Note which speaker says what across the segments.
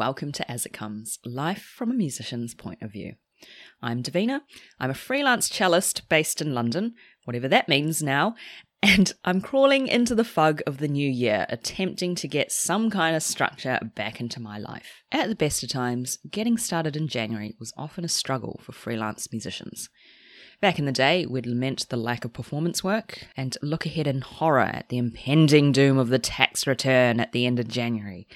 Speaker 1: welcome to As It Comes Life from a Musician's Point of View. I'm Davina. I'm a freelance cellist based in London, whatever that means now, and I'm crawling into the fog of the new year, attempting to get some kind of structure back into my life. At the best of times, getting started in January was often a struggle for freelance musicians. Back in the day, we'd lament the lack of performance work and look ahead in horror at the impending doom of the tax return at the end of January.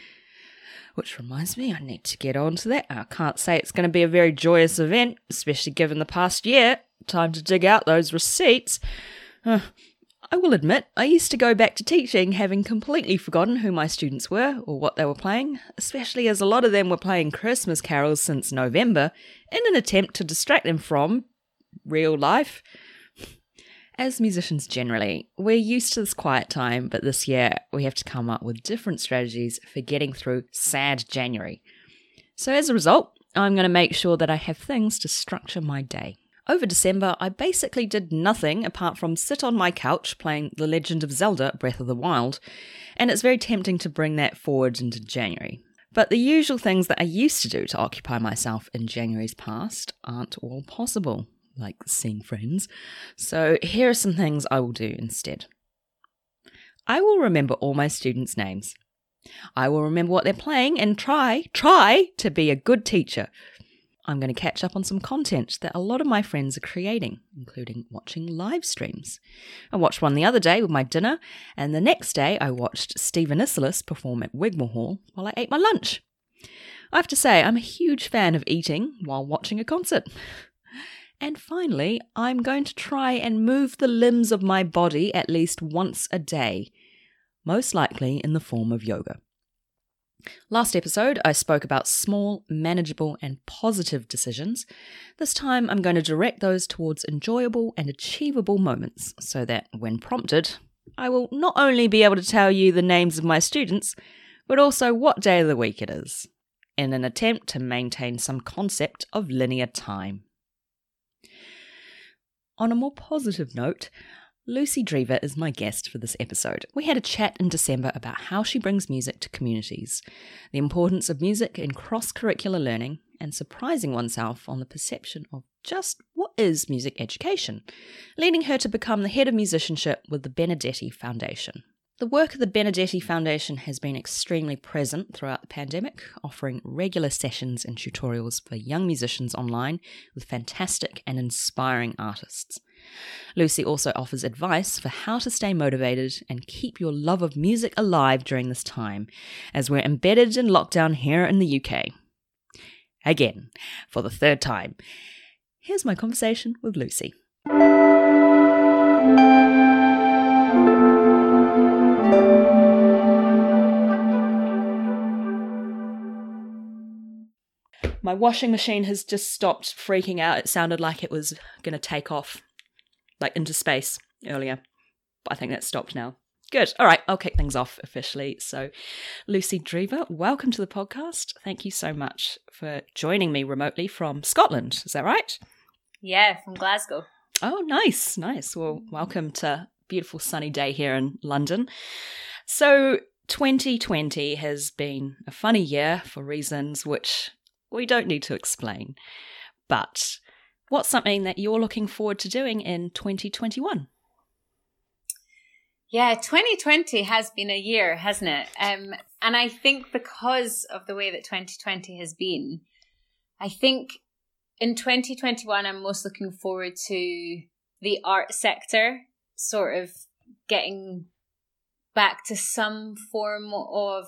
Speaker 1: Which reminds me, I need to get on to that. I can't say it's going to be a very joyous event, especially given the past year. Time to dig out those receipts. Uh, I will admit, I used to go back to teaching having completely forgotten who my students were or what they were playing, especially as a lot of them were playing Christmas carols since November in an attempt to distract them from real life. As musicians generally, we're used to this quiet time, but this year we have to come up with different strategies for getting through sad January. So, as a result, I'm going to make sure that I have things to structure my day. Over December, I basically did nothing apart from sit on my couch playing The Legend of Zelda Breath of the Wild, and it's very tempting to bring that forward into January. But the usual things that I used to do to occupy myself in January's past aren't all possible like seeing friends. So here are some things I will do instead. I will remember all my students' names. I will remember what they're playing and try, try to be a good teacher. I'm going to catch up on some content that a lot of my friends are creating, including watching live streams. I watched one the other day with my dinner, and the next day I watched Stephen Isserlis perform at Wigmore Hall while I ate my lunch. I have to say, I'm a huge fan of eating while watching a concert. And finally, I'm going to try and move the limbs of my body at least once a day, most likely in the form of yoga. Last episode, I spoke about small, manageable, and positive decisions. This time, I'm going to direct those towards enjoyable and achievable moments so that, when prompted, I will not only be able to tell you the names of my students, but also what day of the week it is, in an attempt to maintain some concept of linear time. On a more positive note, Lucy Drever is my guest for this episode. We had a chat in December about how she brings music to communities, the importance of music in cross curricular learning, and surprising oneself on the perception of just what is music education, leading her to become the head of musicianship with the Benedetti Foundation. The work of the Benedetti Foundation has been extremely present throughout the pandemic, offering regular sessions and tutorials for young musicians online with fantastic and inspiring artists. Lucy also offers advice for how to stay motivated and keep your love of music alive during this time, as we're embedded in lockdown here in the UK. Again, for the third time, here's my conversation with Lucy. My washing machine has just stopped freaking out. It sounded like it was going to take off, like into space earlier. But I think that's stopped now. Good. All right, I'll kick things off officially. So, Lucy Drever, welcome to the podcast. Thank you so much for joining me remotely from Scotland. Is that right?
Speaker 2: Yeah, from Glasgow.
Speaker 1: Oh, nice, nice. Well, welcome to beautiful sunny day here in London. So, 2020 has been a funny year for reasons which we don't need to explain. But what's something that you're looking forward to doing in 2021?
Speaker 2: Yeah, 2020 has been a year, hasn't it? Um, and I think because of the way that 2020 has been, I think in 2021, I'm most looking forward to the art sector sort of getting back to some form of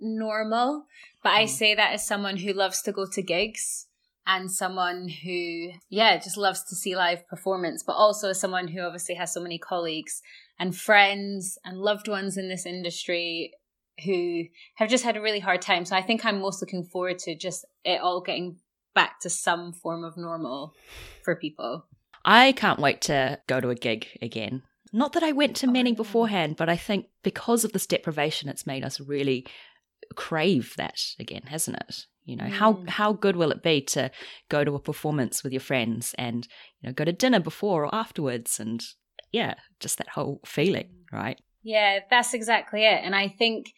Speaker 2: normal. But mm. I say that as someone who loves to go to gigs and someone who, yeah, just loves to see live performance, but also as someone who obviously has so many colleagues and friends and loved ones in this industry who have just had a really hard time. So I think I'm most looking forward to just it all getting back to some form of normal for people.
Speaker 1: I can't wait to go to a gig again. Not that I went to many beforehand, but I think because of this deprivation, it's made us really crave that again, hasn't it? You know, mm. how how good will it be to go to a performance with your friends and you know go to dinner before or afterwards and yeah, just that whole feeling, right?
Speaker 2: Yeah, that's exactly it. And I think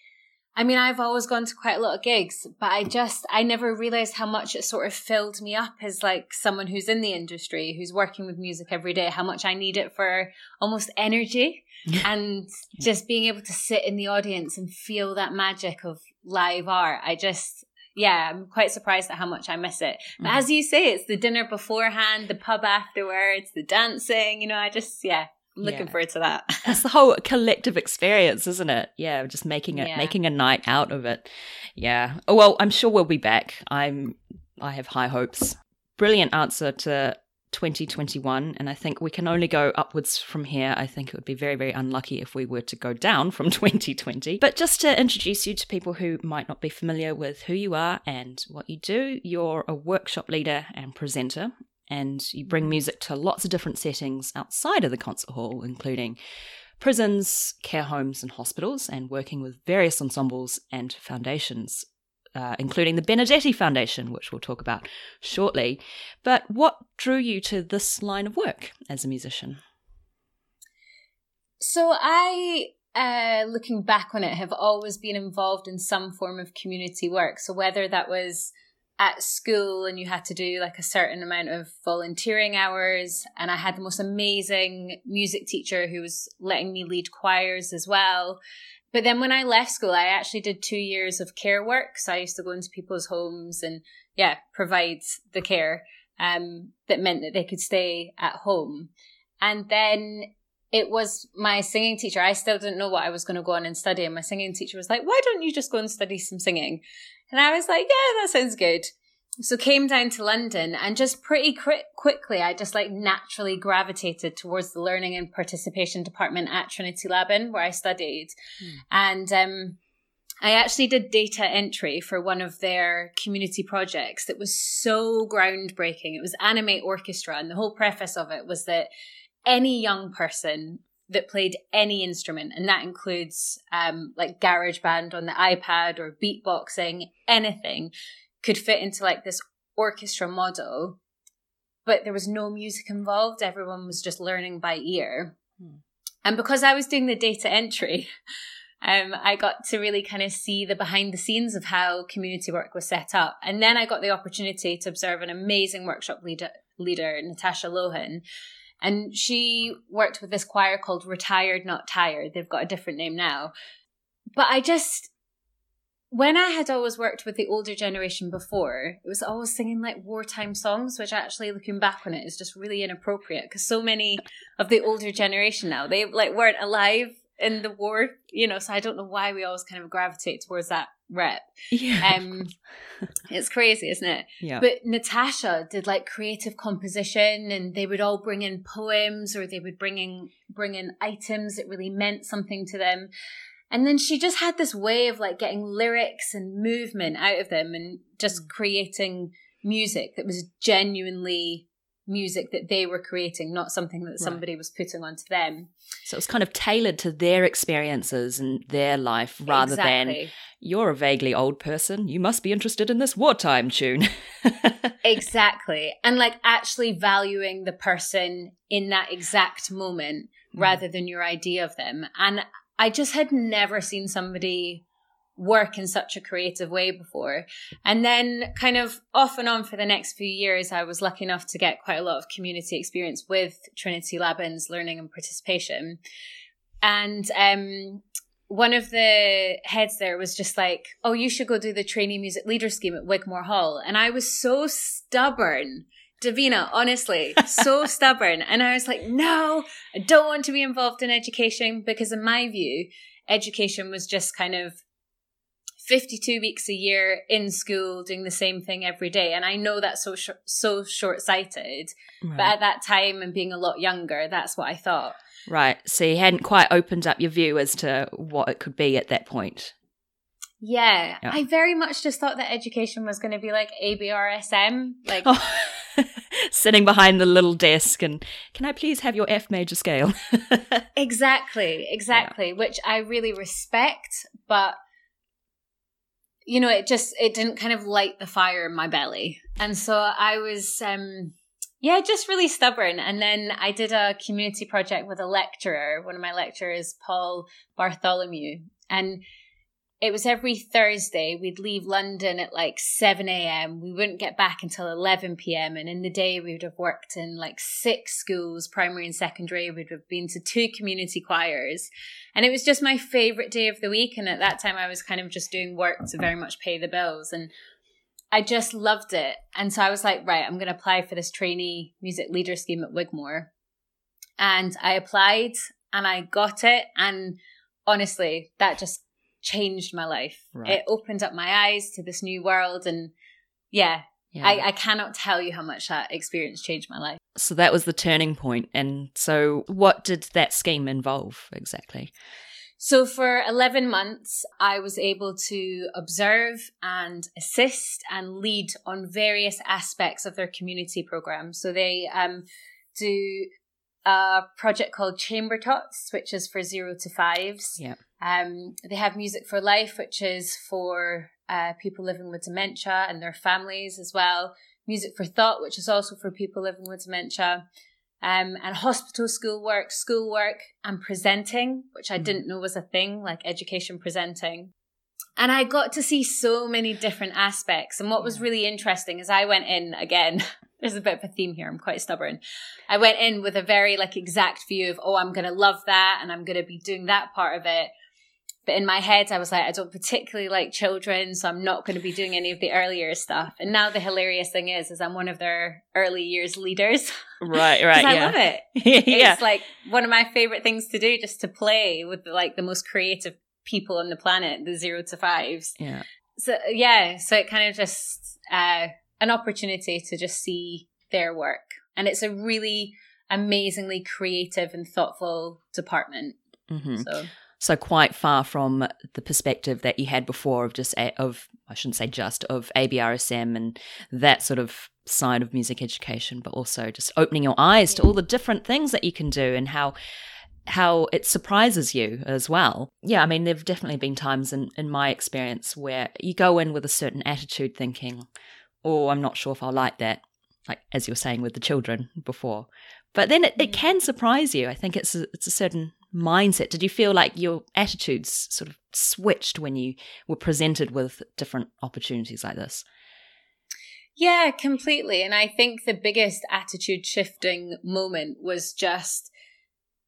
Speaker 2: I mean, I've always gone to quite a lot of gigs, but I just, I never realized how much it sort of filled me up as like someone who's in the industry, who's working with music every day, how much I need it for almost energy and just being able to sit in the audience and feel that magic of live art. I just, yeah, I'm quite surprised at how much I miss it. But mm-hmm. as you say, it's the dinner beforehand, the pub afterwards, the dancing, you know, I just, yeah, looking yeah. forward to that.
Speaker 1: That's the whole collective experience, isn't it? Yeah, just making it, yeah. making a night out of it. Yeah. Oh, well, I'm sure we'll be back. I'm, I have high hopes. Brilliant answer to 2021 and i think we can only go upwards from here i think it would be very very unlucky if we were to go down from 2020 but just to introduce you to people who might not be familiar with who you are and what you do you're a workshop leader and presenter and you bring mm-hmm. music to lots of different settings outside of the concert hall, including prisons, care homes, and hospitals, and working with various ensembles and foundations, uh, including the Benedetti Foundation, which we'll talk about shortly. But what drew you to this line of work as a musician?
Speaker 2: So I uh, looking back on it, have always been involved in some form of community work. So whether that was at school and you had to do like a certain amount of volunteering hours and i had the most amazing music teacher who was letting me lead choirs as well but then when i left school i actually did two years of care work so i used to go into people's homes and yeah provide the care um, that meant that they could stay at home and then it was my singing teacher. I still didn't know what I was going to go on and study. And my singing teacher was like, why don't you just go and study some singing? And I was like, yeah, that sounds good. So came down to London and just pretty quickly, I just like naturally gravitated towards the learning and participation department at Trinity Laban where I studied. Mm. And, um, I actually did data entry for one of their community projects that was so groundbreaking. It was Animate Orchestra, and the whole preface of it was that any young person that played any instrument, and that includes um, like GarageBand on the iPad or beatboxing, anything, could fit into like this orchestra model. But there was no music involved. Everyone was just learning by ear. Hmm. And because I was doing the data entry, um, I got to really kind of see the behind the scenes of how community work was set up. And then I got the opportunity to observe an amazing workshop leader, leader Natasha Lohan, and she worked with this choir called Retired Not Tired. They've got a different name now. But I just, when I had always worked with the older generation before, it was always singing like wartime songs, which actually looking back on it is just really inappropriate because so many of the older generation now, they like weren't alive in the war, you know, so I don't know why we always kind of gravitate towards that rep. Yeah. Um, it's crazy, isn't it?
Speaker 1: Yeah.
Speaker 2: But Natasha did like creative composition and they would all bring in poems or they would bring in, bring in items that really meant something to them. And then she just had this way of like getting lyrics and movement out of them and just mm. creating music that was genuinely music that they were creating, not something that somebody right. was putting onto them.
Speaker 1: So it was kind of tailored to their experiences and their life rather exactly. than you're a vaguely old person. You must be interested in this wartime tune.
Speaker 2: exactly. And like actually valuing the person in that exact moment mm. rather than your idea of them. And I just had never seen somebody work in such a creative way before. And then kind of off and on for the next few years, I was lucky enough to get quite a lot of community experience with Trinity Laban's learning and participation. And um, one of the heads there was just like, Oh, you should go do the trainee music leader scheme at Wigmore Hall. And I was so stubborn. Davina, honestly, so stubborn. And I was like, no, I don't want to be involved in education because in my view, education was just kind of 52 weeks a year in school doing the same thing every day and i know that's so sh- so short-sighted right. but at that time and being a lot younger that's what i thought
Speaker 1: right so you hadn't quite opened up your view as to what it could be at that point
Speaker 2: yeah, yeah. i very much just thought that education was going to be like abrsm like oh.
Speaker 1: sitting behind the little desk and can i please have your f major scale
Speaker 2: exactly exactly yeah. which i really respect but you know, it just it didn't kind of light the fire in my belly. And so I was um yeah, just really stubborn. And then I did a community project with a lecturer, one of my lecturers, Paul Bartholomew. And it was every Thursday. We'd leave London at like 7 a.m. We wouldn't get back until 11 p.m. And in the day, we would have worked in like six schools, primary and secondary. We'd have been to two community choirs. And it was just my favorite day of the week. And at that time, I was kind of just doing work to very much pay the bills. And I just loved it. And so I was like, right, I'm going to apply for this trainee music leader scheme at Wigmore. And I applied and I got it. And honestly, that just changed my life. Right. It opened up my eyes to this new world. And yeah, yeah. I, I cannot tell you how much that experience changed my life.
Speaker 1: So that was the turning point. And so, what did that scheme involve exactly?
Speaker 2: So, for 11 months, I was able to observe and assist and lead on various aspects of their community program. So, they um, do a project called Chamber Tots, which is for zero to fives.
Speaker 1: Yeah.
Speaker 2: Um, they have Music for Life, which is for uh, people living with dementia and their families as well. Music for Thought, which is also for people living with dementia. Um, and hospital schoolwork, schoolwork, and presenting, which I mm. didn't know was a thing, like education presenting. And I got to see so many different aspects. And what was really interesting is I went in again. There's a bit of a theme here. I'm quite stubborn. I went in with a very like exact view of, oh, I'm going to love that and I'm going to be doing that part of it. But in my head, I was like, I don't particularly like children, so I'm not going to be doing any of the earlier stuff. And now the hilarious thing is, is I'm one of their early years leaders.
Speaker 1: Right, right.
Speaker 2: I
Speaker 1: yeah.
Speaker 2: love it.
Speaker 1: yeah.
Speaker 2: It's like one of my favorite things to do, just to play with like the most creative people on the planet, the zero to fives.
Speaker 1: Yeah.
Speaker 2: So yeah, so it kind of just uh, an opportunity to just see their work, and it's a really amazingly creative and thoughtful department.
Speaker 1: Mm-hmm. So so quite far from the perspective that you had before of just of I shouldn't say just of ABRSM and that sort of side of music education, but also just opening your eyes to all the different things that you can do and how how it surprises you as well. Yeah, I mean, there've definitely been times in, in my experience where you go in with a certain attitude thinking, oh, I'm not sure if I'll like that, like as you were saying with the children before. But then it, it can surprise you. I think it's a, it's a certain mindset? Did you feel like your attitudes sort of switched when you were presented with different opportunities like this?
Speaker 2: Yeah, completely. And I think the biggest attitude shifting moment was just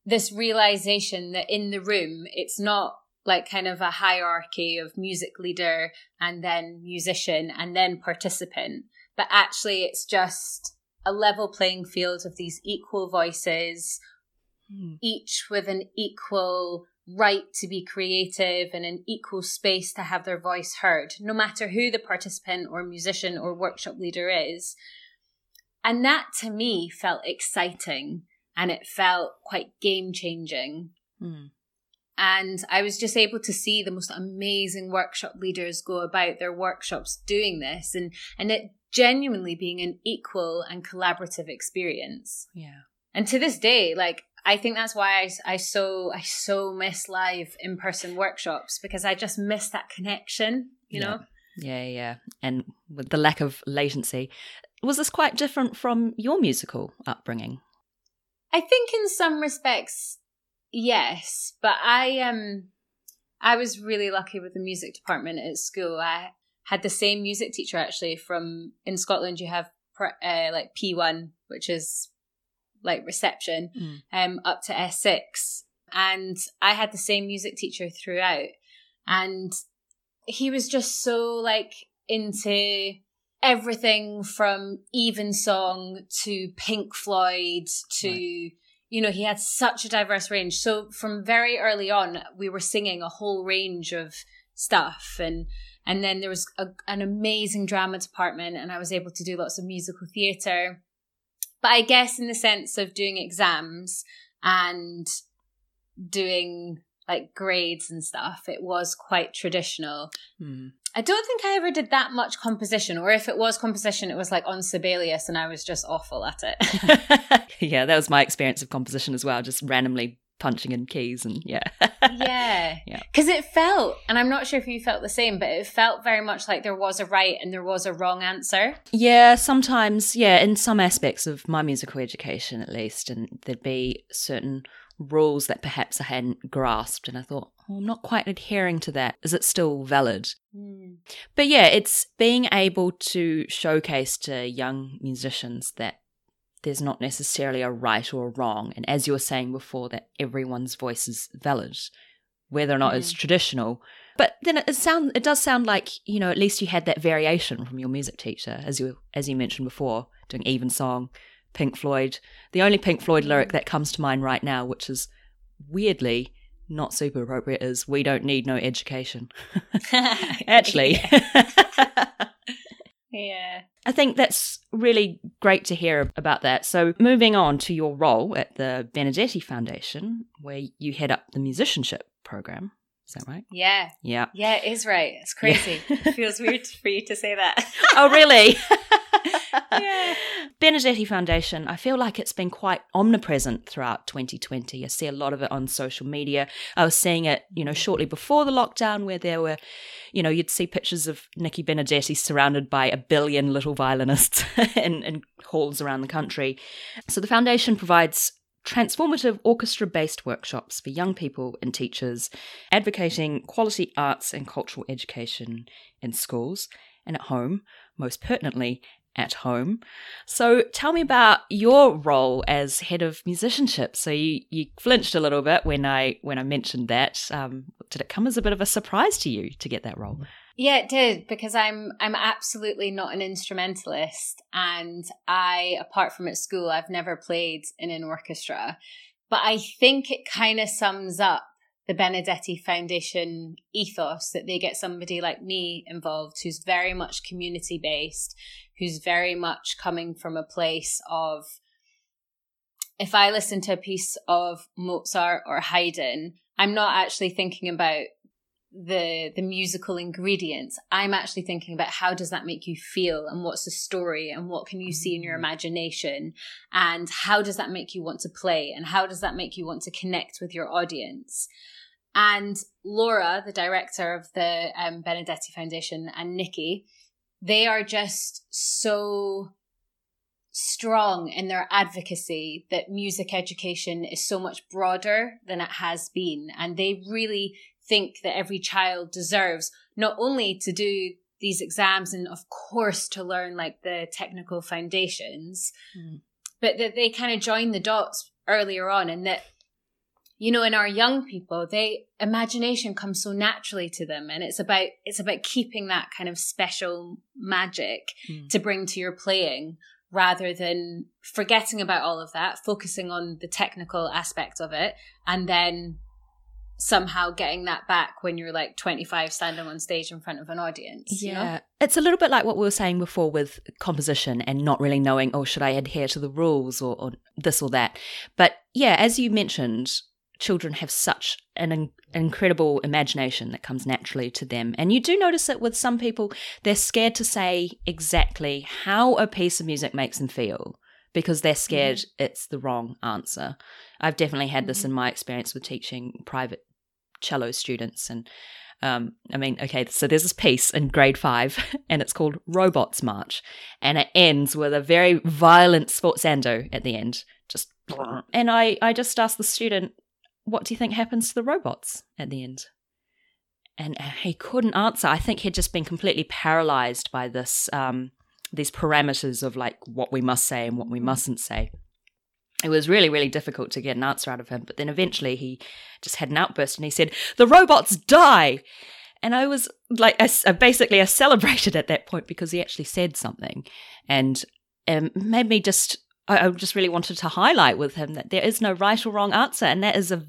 Speaker 2: this realization that in the room, it's not like kind of a hierarchy of music leader and then musician and then participant, but actually it's just a level playing field of these equal voices mm. each with an equal right to be creative and an equal space to have their voice heard, no matter who the participant or musician or workshop leader is. And that to me felt exciting and it felt quite game changing. Mm. And I was just able to see the most amazing workshop leaders go about their workshops doing this and, and it genuinely being an equal and collaborative experience.
Speaker 1: Yeah.
Speaker 2: And to this day, like I think that's why I, I so I so miss live in person workshops because I just miss that connection, you
Speaker 1: yeah.
Speaker 2: know.
Speaker 1: Yeah, yeah, and with the lack of latency, was this quite different from your musical upbringing?
Speaker 2: I think in some respects, yes, but I um I was really lucky with the music department at school. I had the same music teacher actually from in Scotland. You have uh, like P one, which is like reception mm. um up to S6 and I had the same music teacher throughout. And he was just so like into everything from Evensong to Pink Floyd to right. you know he had such a diverse range. So from very early on we were singing a whole range of stuff. And and then there was a, an amazing drama department and I was able to do lots of musical theatre but I guess in the sense of doing exams and doing like grades and stuff, it was quite traditional. Mm. I don't think I ever did that much composition, or if it was composition, it was like on Sibelius and I was just awful at
Speaker 1: it. yeah, that was my experience of composition as well, just randomly punching in keys and yeah.
Speaker 2: yeah. Yeah. Because it felt, and I'm not sure if you felt the same, but it felt very much like there was a right and there was a wrong answer.
Speaker 1: Yeah, sometimes, yeah, in some aspects of my musical education at least, and there'd be certain rules that perhaps I hadn't grasped and I thought, oh, I'm not quite adhering to that. Is it still valid?
Speaker 2: Mm.
Speaker 1: But yeah, it's being able to showcase to young musicians that there's not necessarily a right or a wrong. And as you were saying before, that everyone's voice is valid, whether or not it's mm. traditional. But then it sound it does sound like you know at least you had that variation from your music teacher, as you as you mentioned before, doing Evensong, Pink Floyd. The only Pink Floyd mm. lyric that comes to mind right now, which is weirdly not super appropriate, is "We don't need no education." Actually.
Speaker 2: yeah.
Speaker 1: I think that's really great to hear about that. So, moving on to your role at the Benedetti Foundation, where you head up the musicianship program. Is that right?
Speaker 2: Yeah.
Speaker 1: Yeah.
Speaker 2: Yeah, it is right. It's crazy. it feels weird for you to say that.
Speaker 1: oh, really? Benedetti Foundation, I feel like it's been quite omnipresent throughout 2020. I see a lot of it on social media. I was seeing it, you know, shortly before the lockdown where there were, you know, you'd see pictures of Nicky Benedetti surrounded by a billion little violinists in, in halls around the country. So the foundation provides transformative orchestra based workshops for young people and teachers, advocating quality arts and cultural education in schools and at home, most pertinently at home. So tell me about your role as head of musicianship. So you, you flinched a little bit when I when I mentioned that. Um, did it come as a bit of a surprise to you to get that role?
Speaker 2: Yeah, it did because I'm I'm absolutely not an instrumentalist and I apart from at school I've never played in an orchestra. But I think it kind of sums up the Benedetti Foundation ethos that they get somebody like me involved who's very much community based, who's very much coming from a place of if I listen to a piece of Mozart or Haydn, I'm not actually thinking about the the musical ingredients. I'm actually thinking about how does that make you feel and what's the story and what can you see in your
Speaker 1: Mm.
Speaker 2: imagination? And how does that make you want to play? And how does that make you want to connect with your audience and laura the director of the um, benedetti foundation and nikki they are just so strong in their advocacy that music education is so much broader than it has been. And they really think that every child deserves not only to do these exams and, of course, to learn like the technical foundations,
Speaker 1: Mm.
Speaker 2: but that they kind of join the dots earlier on and that you know in our young people they imagination comes so naturally to them and it's about it's about keeping that kind of special magic
Speaker 1: Mm.
Speaker 2: to bring to your playing rather than forgetting about all of that focusing on the technical aspect of it and then somehow getting that back when you're like 25 standing on stage in front of an audience you know?
Speaker 1: Yeah. It's a little bit like what we were saying before with composition and not really knowing, oh, should I adhere to the rules or, or this or that. But yeah, as you mentioned, children have such an in- incredible imagination that comes naturally to them. And you do notice it with some people, they're scared to say exactly how a piece of music makes them feel because they're scared it's the wrong answer. I've definitely had this in my experience with teaching private cello students and um, I mean, okay, so there's this piece in grade five, and it's called Robots March, and it ends with a very violent sforzando at the end. Just, and I, I just asked the student, "What do you think happens to the robots at the end?" And he couldn't answer. I think he'd just been completely paralyzed by this, um, these parameters of like what we must say and what we mustn't say it was really, really difficult to get an answer out of him. But then eventually he just had an outburst and he said, The robots die. And I was like, I, I basically, I celebrated at that point because he actually said something and um, made me just, I, I just really wanted to highlight with him that there is no right or wrong answer. And that is a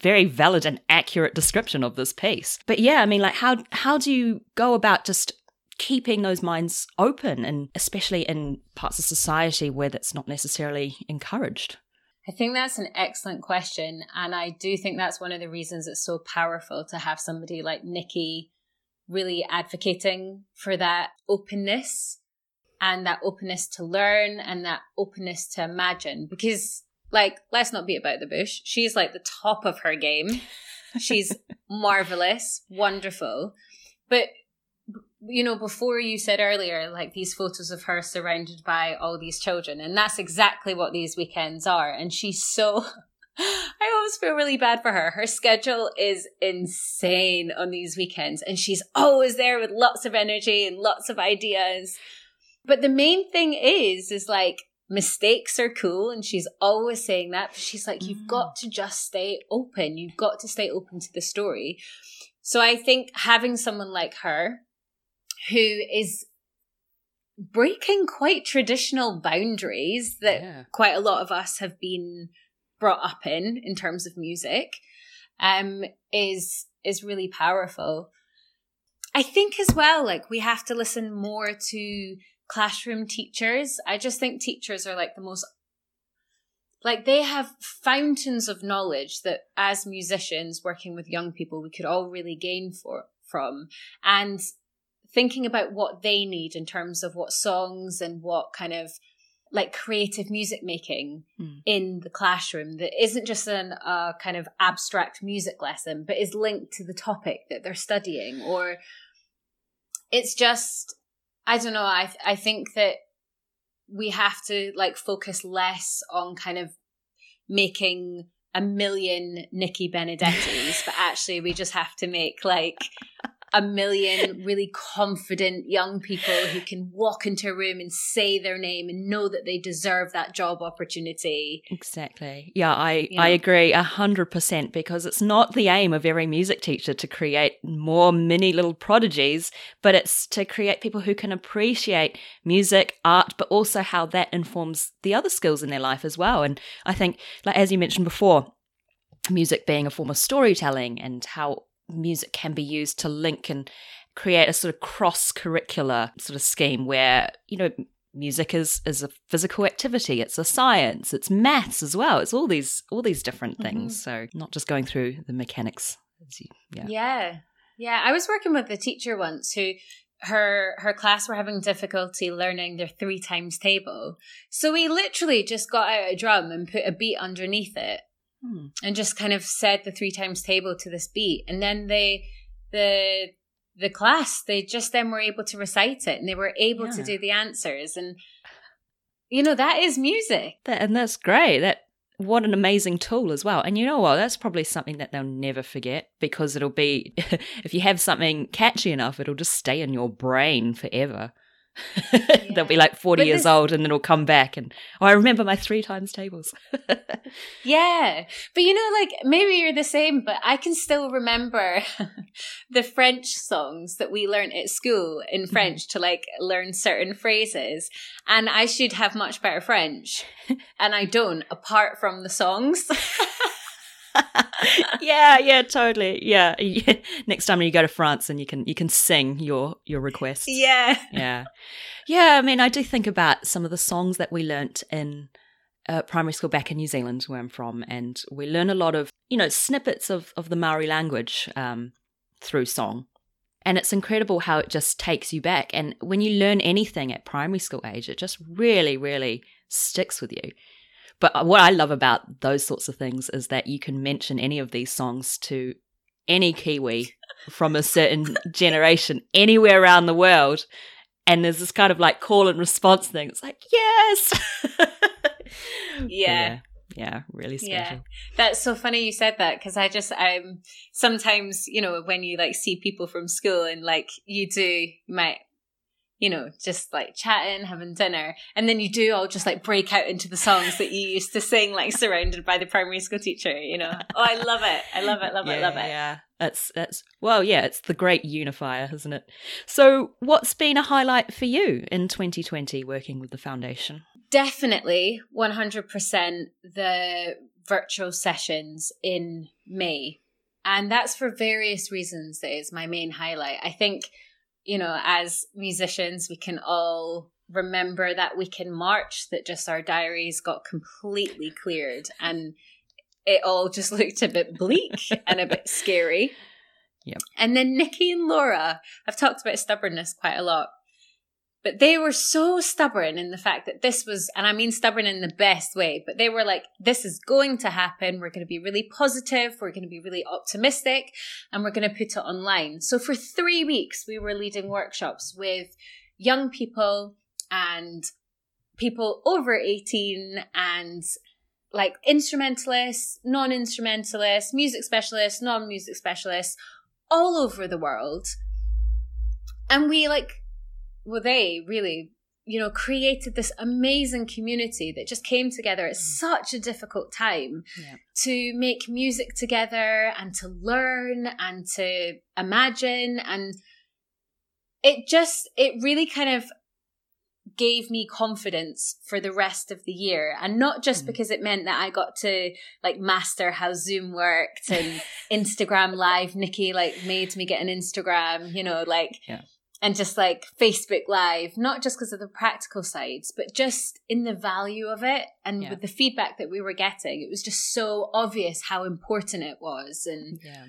Speaker 1: very valid and accurate description of this piece. But yeah, I mean, like, how, how do you go about just keeping those minds open and especially in parts of society where that's not necessarily encouraged
Speaker 2: I think that's an excellent question. And I do think that's one of the reasons it's so powerful to have somebody like Nikki really advocating for that openness and that openness to learn and that openness to imagine. Because, like, let's not beat about the bush. She's like the top of her game. She's marvelous, wonderful. But you know, before you said earlier, like these photos of her surrounded by all these children, and that's exactly what these weekends are. And she's so, I always feel really bad for her. Her schedule is insane on these weekends, and she's always there with lots of energy and lots of ideas. But the main thing is, is like mistakes are cool, and she's always saying that. but She's like, you've got mm. to just stay open. You've got to stay open to the story. So I think having someone like her who is breaking quite traditional boundaries that yeah. quite a lot of us have been brought up in in terms of music um is is really powerful i think as well like we have to listen more to classroom teachers i just think teachers are like the most like they have fountains of knowledge that as musicians working with young people we could all really gain for from and thinking about what they need in terms of what songs and what kind of like creative music making mm. in the classroom that isn't just an uh, kind of abstract music lesson but is linked to the topic that they're studying or it's just i don't know i i think that we have to like focus less on kind of making a million Nikki Benedettis, but actually we just have to make like a million really confident young people who can walk into a room and say their name and know that they deserve that job opportunity.
Speaker 1: Exactly. Yeah, I, I agree a hundred percent because it's not the aim of every music teacher to create more mini little prodigies, but it's to create people who can appreciate music, art, but also how that informs the other skills in their life as well. And I think, like as you mentioned before, music being a form of storytelling and how music can be used to link and create a sort of cross curricular sort of scheme where, you know, music is is a physical activity it's a science it's maths as well it's all these all these different mm-hmm. things mm-hmm. so not just going through the mechanics
Speaker 2: you, yeah yeah yeah i was working with a teacher once who her her class were having difficulty learning their three times table so we literally just got out a drum and put a beat underneath it hmm. and just kind of said the three times table to this beat. And then they, the, the class, they just then were able to recite it and they were able yeah. to do the answers. And, you know, that is music.
Speaker 1: That, and that's great. That, what an amazing tool as well. And you know what? That's probably something that they'll never forget because it'll be, if you have something catchy enough, it'll just stay in your brain forever. Yeah. They'll be like 40 but years this... old and then it'll come back and, oh, I remember my three times tables.
Speaker 2: yeah. But you know, like maybe you're the same, but I can still remember the French songs that we learned at school in mm-hmm. French to like learn certain phrases. And I should have much better French. and I don't, apart from the songs.
Speaker 1: yeah, yeah, totally. Yeah. Next time you go to France and you can you can sing your your requests.
Speaker 2: Yeah.
Speaker 1: Yeah. Yeah, I mean, I do think about some of the songs that we learnt in uh, primary school back in New Zealand, where I'm from, and we learn a lot of, you know, snippets of, of the Maori language um, through song. And it's incredible how it just takes you back. And when you learn anything at primary school age, it just really, really sticks with you. But what I love about those sorts of things is that you can mention any of these songs to any Kiwi from a certain generation anywhere around the world. And there's this kind of like call and response thing. It's like, yes.
Speaker 2: yeah. yeah.
Speaker 1: Yeah, really special. Yeah.
Speaker 2: That's so funny you said that because I just um sometimes, you know, when you like see people from school and like you do you might you know, just like chatting, having dinner. And then you do all just like break out into the songs that you used to sing, like surrounded by the primary school teacher, you know. Oh, I love it. I love it, love
Speaker 1: yeah,
Speaker 2: it, love it.
Speaker 1: Yeah. That's that's well, yeah, it's the great unifier, isn't it? So what's been a highlight for you in 2020 working with the foundation?
Speaker 2: Definitely 100% the virtual sessions in May. And that's for various reasons that is my main highlight. I think you know, as musicians, we can all remember that week in March that just our diaries got completely cleared and it all just looked a bit bleak and a bit scary.
Speaker 1: Yep.
Speaker 2: And then Nikki and Laura, I've talked about stubbornness quite a lot. But they were so stubborn in the fact that this was, and I mean stubborn in the best way, but they were like, this is going to happen. We're going to be really positive. We're going to be really optimistic and we're going to put it online. So for three weeks, we were leading workshops with young people and people over 18 and like instrumentalists, non instrumentalists, music specialists, non music specialists all over the world. And we like, well, they really, you know, created this amazing community that just came together at mm. such a difficult time yeah. to make music together and to learn and to imagine. And it just, it really kind of gave me confidence for the rest of the year and not just mm. because it meant that I got to like master how Zoom worked and Instagram live Nikki like made me get an Instagram you know like yeah. And just like Facebook live not just because of the practical sides but just in the value of it and yeah. with the feedback that we were getting it was just so obvious how important it was and yeah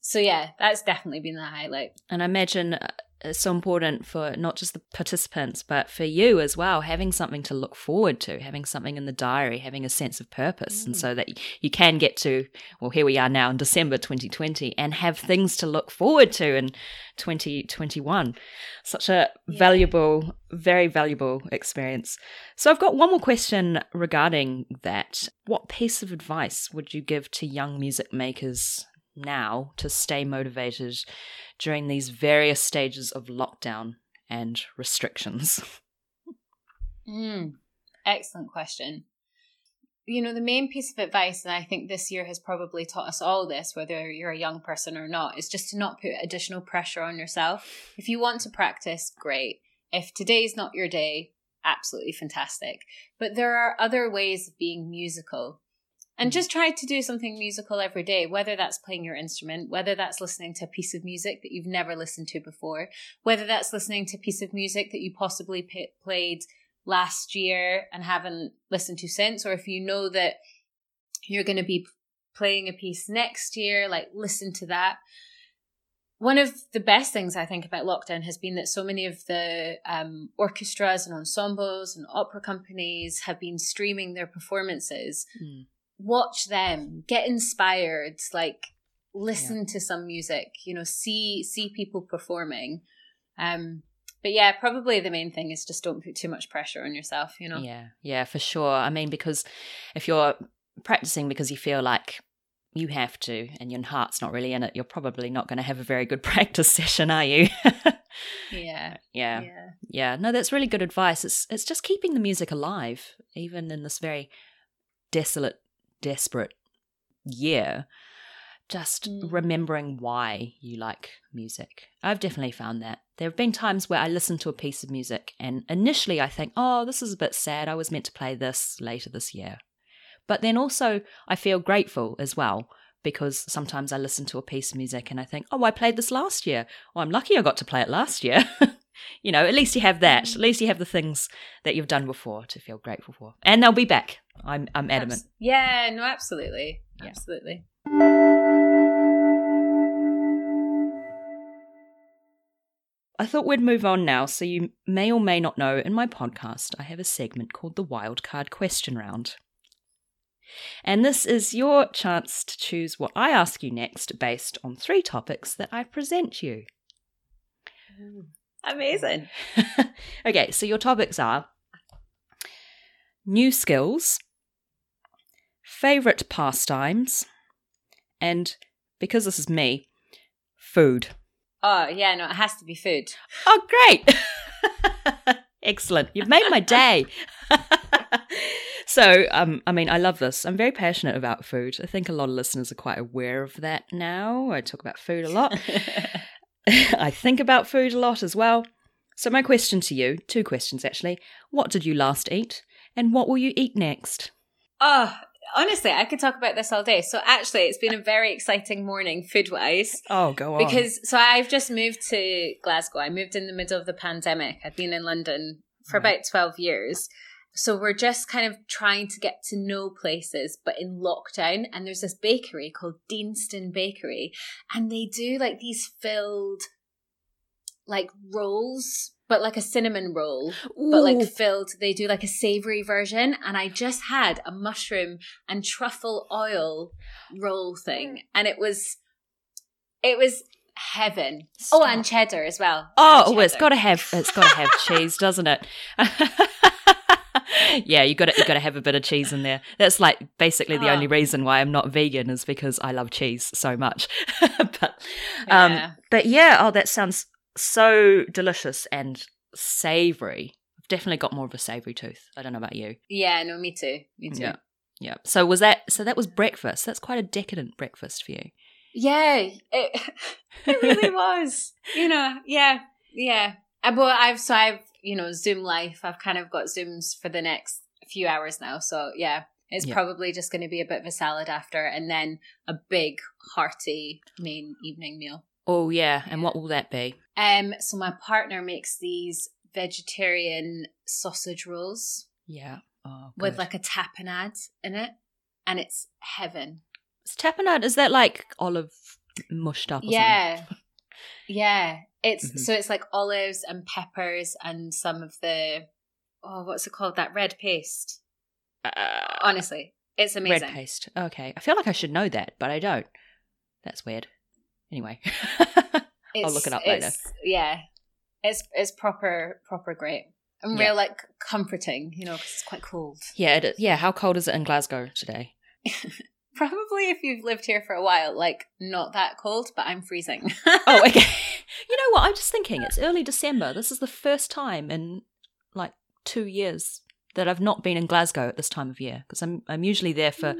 Speaker 2: so yeah that's definitely been the highlight
Speaker 1: and I imagine uh, uh, is so important for not just the participants, but for you as well, having something to look forward to, having something in the diary, having a sense of purpose. Mm. And so that you can get to, well, here we are now in December 2020 and have things to look forward to in 2021. Such a yeah. valuable, very valuable experience. So I've got one more question regarding that. What piece of advice would you give to young music makers now to stay motivated during these various stages of lockdown and restrictions?
Speaker 2: Mm, excellent question. You know, the main piece of advice, and I think this year has probably taught us all this, whether you're a young person or not, is just to not put additional pressure on yourself. If you want to practice, great. If today's not your day, absolutely fantastic. But there are other ways of being musical and just try to do something musical every day, whether that's playing your instrument, whether that's listening to a piece of music that you've never listened to before, whether that's listening to a piece of music that you possibly p- played last year and haven't listened to since, or if you know that you're going to be playing a piece next year, like listen to that. One of the best things I think about lockdown has been that so many of the um, orchestras and ensembles and opera companies have been streaming their performances. Mm watch them, get inspired, like listen yeah. to some music, you know, see see people performing. Um but yeah, probably the main thing is just don't put too much pressure on yourself, you know.
Speaker 1: Yeah. Yeah, for sure. I mean because if you're practicing because you feel like you have to and your heart's not really in it, you're probably not going to have a very good practice session, are you?
Speaker 2: yeah.
Speaker 1: Yeah. Yeah. Yeah. No, that's really good advice. It's it's just keeping the music alive even in this very desolate desperate year, just mm. remembering why you like music. I've definitely found that. There have been times where I listen to a piece of music and initially I think, oh, this is a bit sad. I was meant to play this later this year. But then also I feel grateful as well because sometimes I listen to a piece of music and I think, oh, I played this last year. Oh, I'm lucky I got to play it last year. you know, at least you have that. At mm. least you have the things that you've done before to feel grateful for. And they'll be back. I'm I'm adamant.
Speaker 2: Yeah, no, absolutely. Yeah. Absolutely.
Speaker 1: I thought we'd move on now. So, you may or may not know in my podcast, I have a segment called the Wildcard Question Round. And this is your chance to choose what I ask you next based on three topics that I present you.
Speaker 2: Amazing.
Speaker 1: okay, so your topics are new skills, favourite pastimes, and because this is me, food.
Speaker 2: Oh, yeah, no, it has to be food.
Speaker 1: Oh, great. Excellent. You've made my day. so, um, I mean, I love this. I'm very passionate about food. I think a lot of listeners are quite aware of that now. I talk about food a lot. I think about food a lot as well. So, my question to you two questions actually. What did you last eat? And what will you eat next?
Speaker 2: Oh, honestly, I could talk about this all day. So, actually, it's been a very exciting morning food wise.
Speaker 1: Oh, go on.
Speaker 2: Because, so I've just moved to Glasgow. I moved in the middle of the pandemic. I've been in London for right. about 12 years. So we're just kind of trying to get to know places, but in lockdown. And there's this bakery called Deanston Bakery, and they do like these filled like rolls, but like a cinnamon roll, Ooh. but like filled. They do like a savory version. And I just had a mushroom and truffle oil roll thing. Mm. And it was, it was heaven. Stop. Oh, and cheddar as well.
Speaker 1: Oh, oh it's got to have, it's got to have cheese, doesn't it? yeah, you got to you got to have a bit of cheese in there. That's like basically the
Speaker 2: Oh.
Speaker 1: only reason why I'm not vegan is because I love cheese so much. but um,
Speaker 2: Yeah.
Speaker 1: but yeah, oh, that sounds so delicious and savory. I've definitely got more of a savory tooth. I don't know about you.
Speaker 2: Yeah, no, me too. Me too.
Speaker 1: Yeah. Yeah. So was that? So that was breakfast. That's quite a decadent breakfast for you.
Speaker 2: Yeah, it, it really was. You know, yeah, yeah. Uh, But I've so I've you know Zoom life. I've kind of got Zooms for the next few hours now. So yeah, it's
Speaker 1: Yeah.
Speaker 2: probably just going to be a bit of a salad after, and then a big hearty main evening meal.
Speaker 1: Oh yeah. And what will that be?
Speaker 2: Um, so my partner makes these vegetarian sausage rolls
Speaker 1: Yeah. Oh,
Speaker 2: with like a tapenade in it, and it's heaven.
Speaker 1: Is tapenade is that like olive mushed up? Or
Speaker 2: Yeah. Yeah. It's
Speaker 1: Mhm.
Speaker 2: so it's like olives and peppers and some of the oh, what's it called? That red paste.
Speaker 1: Uh,
Speaker 2: Honestly, it's amazing.
Speaker 1: red paste. Okay. I feel like I should know that, but I don't. That's weird. Anyway.
Speaker 2: I'll
Speaker 1: look it up later.
Speaker 2: Yeah. It's it's proper proper great. And
Speaker 1: Yeah.
Speaker 2: real like comforting, you know, because it's quite cold.
Speaker 1: yeah. It, yeah. How cold is it in Glasgow today?
Speaker 2: Probably if you've lived here for a while, like not that cold, but I'm freezing.
Speaker 1: Oh, okay. you know what? I'm just thinking. It's early December. This is the first time in like two years that I've not been in Glasgow at this time of year because I'm I'm usually there for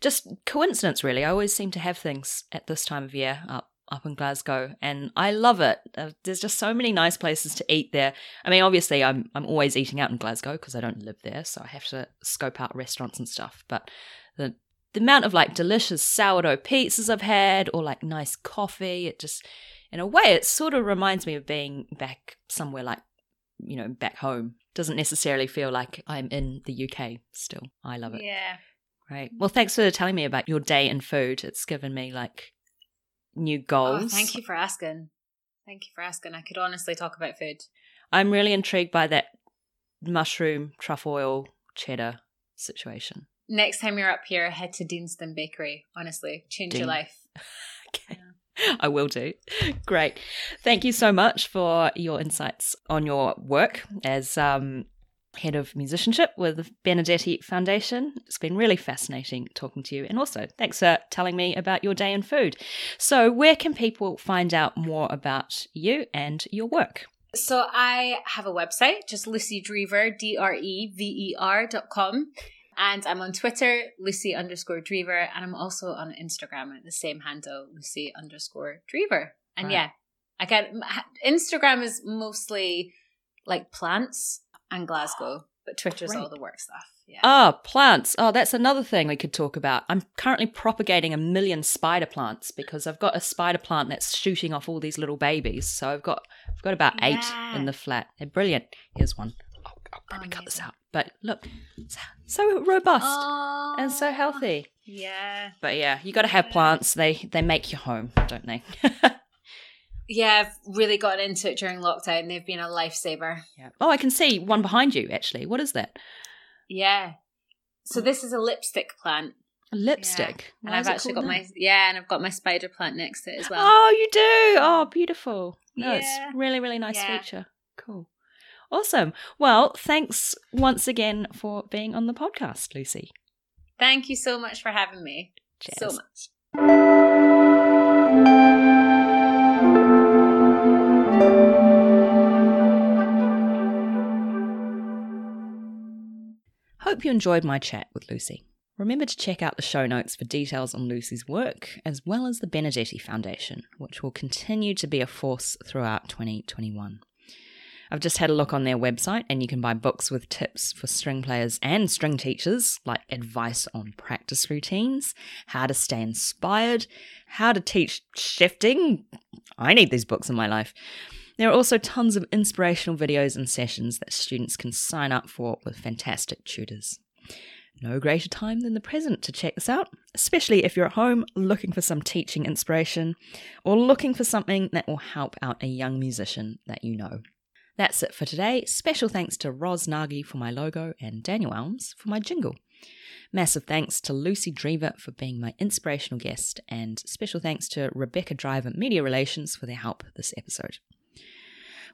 Speaker 1: just coincidence. Really, I always seem to have things at this time of year up up in Glasgow, and I love it. Uh, there's just so many nice places to eat there. I mean, obviously, I'm I'm always eating out in Glasgow because I don't live there, so I have to scope out restaurants and stuff. But the the amount of like delicious sourdough pizzas I've had, or like nice coffee, it just in a way it sort of reminds me of being back somewhere like you know back home. Doesn't necessarily feel like I'm in the UK still. I love it.
Speaker 2: yeah.
Speaker 1: Great. Well, thanks for telling me about your day in food. It's given me like new oh, goals.
Speaker 2: Oh, thank you for asking. Thank you for asking. I could honestly talk about food.
Speaker 1: I'm really intrigued by that mushroom truffle oil cheddar situation.
Speaker 2: Next time you're up here, head to Deanston Bakery. Honestly, change
Speaker 1: Dean.
Speaker 2: your life.
Speaker 1: Okay. I will do. Great. Thank you so much for your insights on your work as um, head of musicianship with the Benedetti Foundation. It's been really fascinating talking to you. And also, thanks for telling me about your day in food. So, where can people find out more about you and your work?
Speaker 2: So I have a website, just Lucy Drever, D R E V E R dot com. And I'm on Twitter, Lucy underscore Drever, and I'm also on Instagram at the same handle, Lucy underscore Drever. And
Speaker 1: Right.
Speaker 2: yeah, I get Instagram is mostly like plants and Glasgow, but Twitter's all the work stuff. Yeah.
Speaker 1: Ah, plants. Oh, that's another thing we could talk about. I'm currently propagating a million spider plants because I've got a spider plant that's shooting off all these little babies. So I've got I've got about eight in the flat. They're brilliant. Here's one. I'll, probably cut this out. But look, so robust
Speaker 2: Aw.
Speaker 1: and so healthy.
Speaker 2: Yeah.
Speaker 1: But yeah, you got to have plants. They they make your home, don't they?
Speaker 2: Yeah, I've really gotten into it during lockdown. They've been a lifesaver.
Speaker 1: yeah. Oh, I can see one behind you. Actually, what is that?
Speaker 2: Yeah. So this is a lipstick plant.
Speaker 1: A lipstick.
Speaker 2: And
Speaker 1: Why
Speaker 2: I've actually got
Speaker 1: that?
Speaker 2: my yeah, and I've got my spider plant next to it as well.
Speaker 1: Oh, you do. Oh, beautiful. No,
Speaker 2: Yeah.
Speaker 1: it's really, really nice
Speaker 2: Yeah.
Speaker 1: feature. Cool. Awesome. Well, thanks once again for being on the podcast, Lucy.
Speaker 2: Thank you so much for having me.
Speaker 1: Cheers.
Speaker 2: So much.
Speaker 1: Hope you enjoyed my chat with Lucy. Remember to check out the show notes for details on Lucy's work, as well as the Benedetti Foundation, which will continue to be a force throughout 2021. I've just had a look on their website, and you can buy books with tips for string players and string teachers, like advice on practice routines, how to stay inspired, how to teach shifting. I need these books in my life. There are also tons of inspirational videos and sessions that students can sign up for with fantastic tutors. No greater time than the present to check this out, especially if you're at home looking for some teaching inspiration or looking for something that will help out a young musician that you know. That's it for today. Special thanks to Roz Nagy for my logo and Daniel Elms for my jingle. Massive thanks to Lucy Drever for being my inspirational guest, and special thanks to Rebecca Driver Media Relations for their help this episode.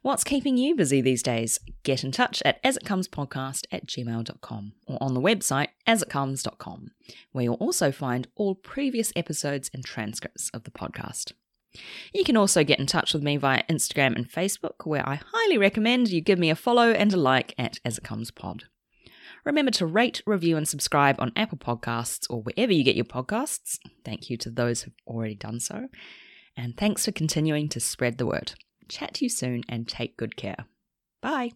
Speaker 1: What's keeping you busy these days? Get in touch at asitcomespodcast at gmail.com or on the website asitcomes.com, where you'll also find all previous episodes and transcripts of the podcast. You can also get in touch with me via Instagram and Facebook, where I highly recommend you give me a follow and a like at As It Comes Pod. Remember to rate, review, and subscribe on Apple Podcasts or wherever you get your podcasts. Thank you to those who've already done so. And thanks for continuing to spread the word. Chat to you soon and take good care. Bye.